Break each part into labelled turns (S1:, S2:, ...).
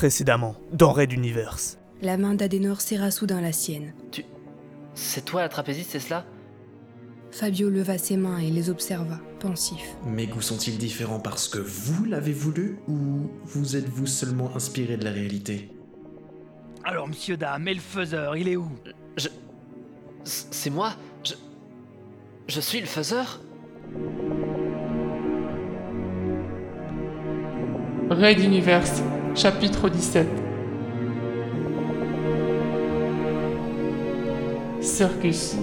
S1: Précédemment, dans Red Universe.
S2: La main d'Adenor serra soudain la sienne.
S3: Tu. C'est toi la trapéziste, c'est cela?
S2: Fabio leva ses mains et les observa, pensif.
S4: Mes goûts sont-ils différents parce que vous l'avez voulu ou vous êtes-vous seulement inspiré de la réalité?
S5: Alors, monsieur dame, et le faiseur, il est où?
S3: Je. C'est moi? Je. Je suis le faiseur
S6: Raid Universe, chapitre 17. Circus.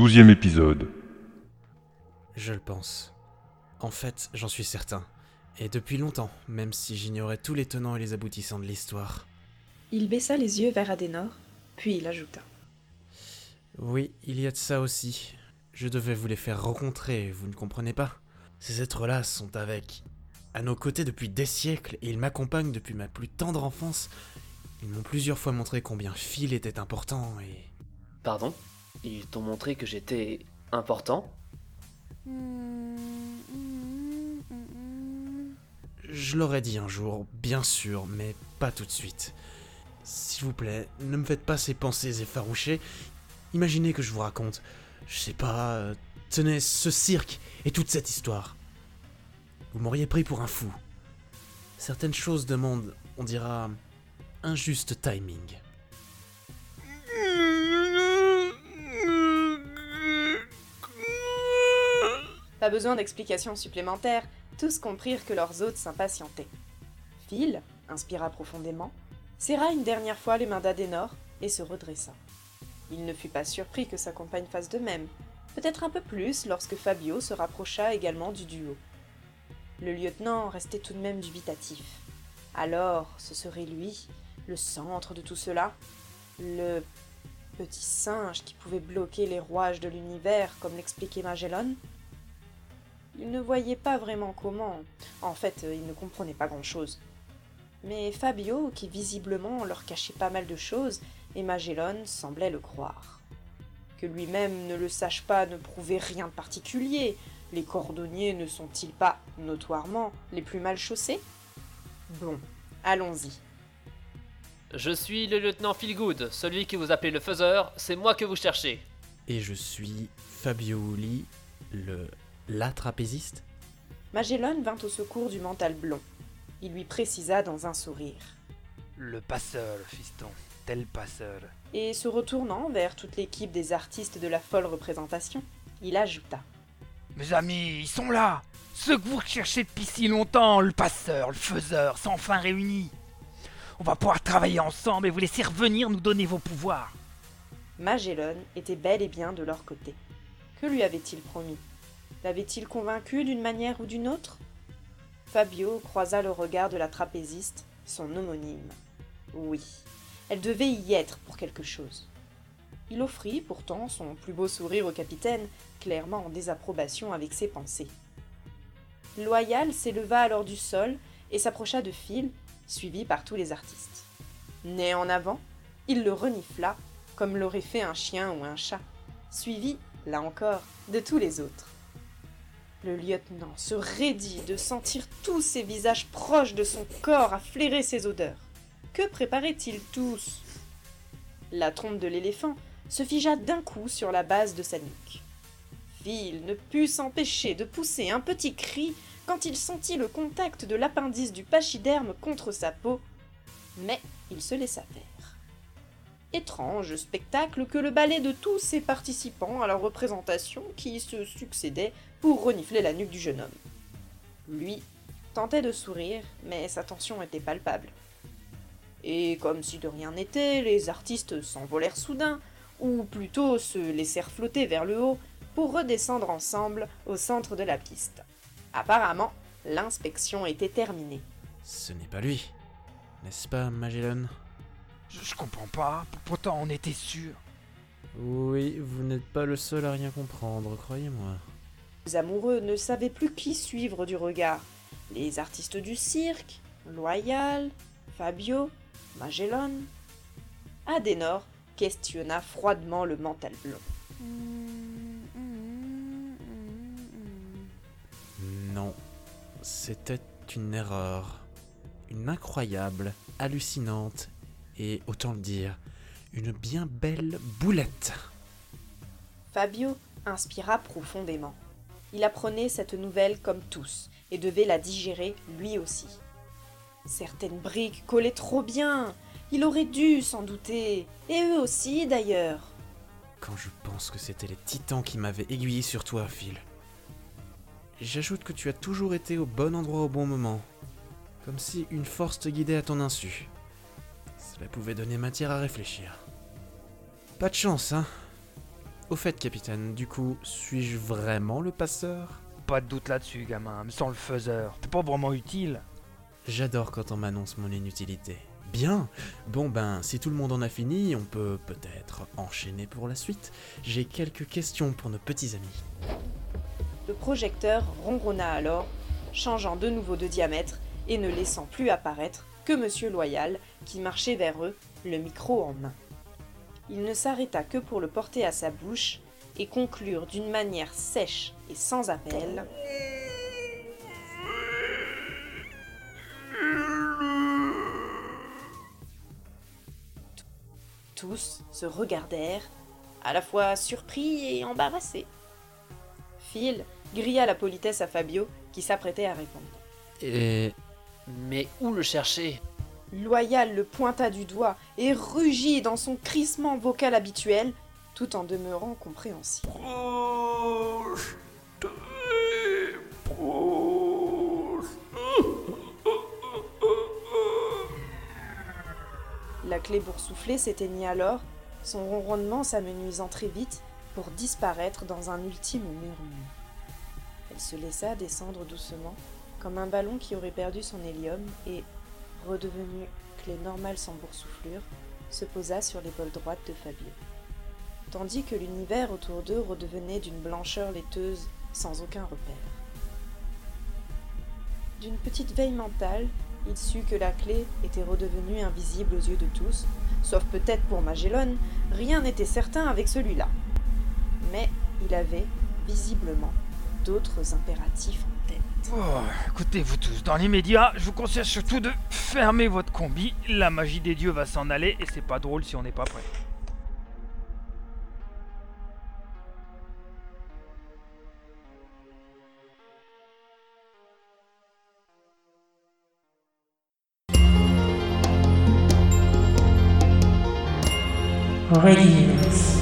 S7: Douzième épisode.
S8: Je le pense. En fait, j'en suis certain. Et depuis longtemps, même si j'ignorais tous les tenants et les aboutissants de l'histoire.
S9: Il baissa les yeux vers Adenor, puis il ajouta.
S8: Oui, il y a de ça aussi. Je devais vous les faire rencontrer, vous ne comprenez pas Ces êtres-là sont avec... à nos côtés depuis des siècles et ils m'accompagnent depuis ma plus tendre enfance. Ils m'ont plusieurs fois montré combien Phil était important et...
S3: Pardon? Ils t'ont montré que j'étais important
S8: Je l'aurais dit un jour, bien sûr, mais pas tout de suite. S'il vous plaît, ne me faites pas ces pensées effarouchées. Imaginez que je vous raconte, je sais pas, euh, tenez, ce cirque et toute cette histoire. Vous m'auriez pris pour un fou. Certaines choses demandent, on dira, un juste timing.
S9: Pas besoin d'explications supplémentaires, tous comprirent que leurs hôtes s'impatientaient. Phil, inspira profondément, serra une dernière fois les mains d'Adenor et se redressa. Il ne fut pas surpris que sa compagne fasse de même, peut-être un peu plus lorsque Fabio se rapprocha également du duo. Le lieutenant restait tout de même dubitatif. Alors, ce serait lui, le centre de tout cela Le petit singe qui pouvait bloquer les rouages de l'univers, comme l'expliquait Magellan? Il ne voyait pas vraiment comment. En fait, il ne comprenait pas grand-chose. Mais Fabio, qui visiblement leur cachait pas mal de choses, et Magellan semblait le croire. Que lui-même ne le sache pas ne prouvait rien de particulier. Les cordonniers ne sont-ils pas, notoirement, les plus mal chaussés? Bon, allons-y.
S3: Je suis le lieutenant Philgood, celui que vous appelez le faiseur, c'est moi que vous cherchez.
S8: Et je suis Fabio Uli, le... la trapéziste
S9: Magellan vint au secours du mental blond. Il lui précisa dans un sourire.
S5: Le passeur, fiston, tel passeur.
S9: Et se retournant vers toute l'équipe des artistes de la folle représentation, il ajouta.
S5: Mes amis, ils sont là Ceux que vous cherchez depuis si longtemps, le passeur, le faiseur, sont enfin réunis. On va pouvoir travailler ensemble et vous laisser revenir nous donner vos pouvoirs.
S9: Magellan était bel et bien de leur côté. Que lui avait-il promis? L'avait-il convaincu d'une manière ou d'une autre? Fabio croisa le regard de la trapéziste, son homonyme. Oui, elle devait y être pour quelque chose. Il offrit pourtant son plus beau sourire au capitaine, clairement en désapprobation avec ses pensées. Loyal s'éleva alors du sol et s'approcha de Phil, suivi par tous les artistes. Né en avant, il le renifla, comme l'aurait fait un chien ou un chat, suivi, là encore, de tous les autres. Le lieutenant se raidit de sentir tous ces visages proches de son corps à flairer ses odeurs. Que préparaient-ils tous? La trompe de l'éléphant se figea d'un coup sur la base de sa nuque. Phil ne put s'empêcher de pousser un petit cri quand il sentit le contact de l'appendice du pachyderme contre sa peau, mais il se laissa faire. Étrange spectacle que le balai de tous ces participants à la représentation qui se succédaient pour renifler la nuque du jeune homme. Lui tentait de sourire, mais sa tension était palpable. Et comme si de rien n'était, les artistes s'envolèrent soudain, ou plutôt se laissèrent flotter vers le haut, pour redescendre ensemble au centre de la piste. Apparemment, l'inspection était terminée.
S8: Ce n'est pas lui. N'est-ce pas, Magellan?
S5: Je, je comprends pas. Pourtant, on était sûr.
S8: Oui, vous n'êtes pas le seul à rien comprendre, croyez-moi.
S9: Les amoureux ne savaient plus qui suivre du regard. Les artistes du cirque, Loyal, Fabio, Magellan. Adenor questionna froidement le mental blond.
S8: Non, c'était une erreur. Une incroyable, hallucinante et, autant le dire, une bien belle boulette.
S9: Fabio inspira profondément. Il apprenait cette nouvelle comme tous et devait la digérer lui aussi. Certaines briques collaient trop bien. Il aurait dû s'en douter. Et eux aussi d'ailleurs.
S8: Quand je pense que c'était les titans qui m'avaient aiguillé sur toi, Phil. J'ajoute que tu as toujours été au bon endroit au bon moment. Comme si une force te guidait à ton insu. Cela pouvait donner matière à réfléchir. Pas de chance, hein Au fait, capitaine, du coup, suis-je vraiment le passeur?
S5: Pas de doute là-dessus, gamin. Mais sans le faiseur, t'es pas vraiment utile.
S8: J'adore quand on m'annonce mon inutilité. Bien. Bon ben, si tout le monde en a fini, on peut peut-être enchaîner pour la suite. J'ai quelques questions pour nos petits amis.
S9: Le projecteur ronronna alors, changeant de nouveau de diamètre et ne laissant plus apparaître que Monsieur Loyal, qui marchait vers eux, le micro en main. Il ne s'arrêta que pour le porter à sa bouche et conclure d'une manière sèche et sans appel. Tous se regardèrent, à la fois surpris et embarrassés. Phil grilla la politesse à Fabio, qui s'apprêtait à répondre.
S3: Mais où le chercher?
S9: Loyal le pointa du doigt et rugit dans son crissement vocal habituel, tout en demeurant compréhensif. La clé boursouflée s'éteignit alors, son ronronnement s'amenuisant très vite pour disparaître dans un ultime murmure. Elle se laissa descendre doucement, comme un ballon qui aurait perdu son hélium et, redevenu clé normale sans boursouflure, se posa sur l'épaule droite de Fabio. Tandis que l'univers autour d'eux redevenait d'une blancheur laiteuse sans aucun repère. D'une petite veille mentale, il sut que la clé était redevenue invisible aux yeux de tous, sauf peut-être pour Magellan, rien n'était certain avec celui-là. Mais il avait, visiblement, d'autres impératifs.
S5: Oh, écoutez, vous tous, dans l'immédiat, je vous conseille surtout de fermer votre combi. La magie des dieux va s'en aller et c'est pas drôle si on n'est pas prêt.
S6: Readiness.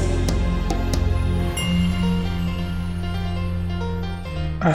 S6: À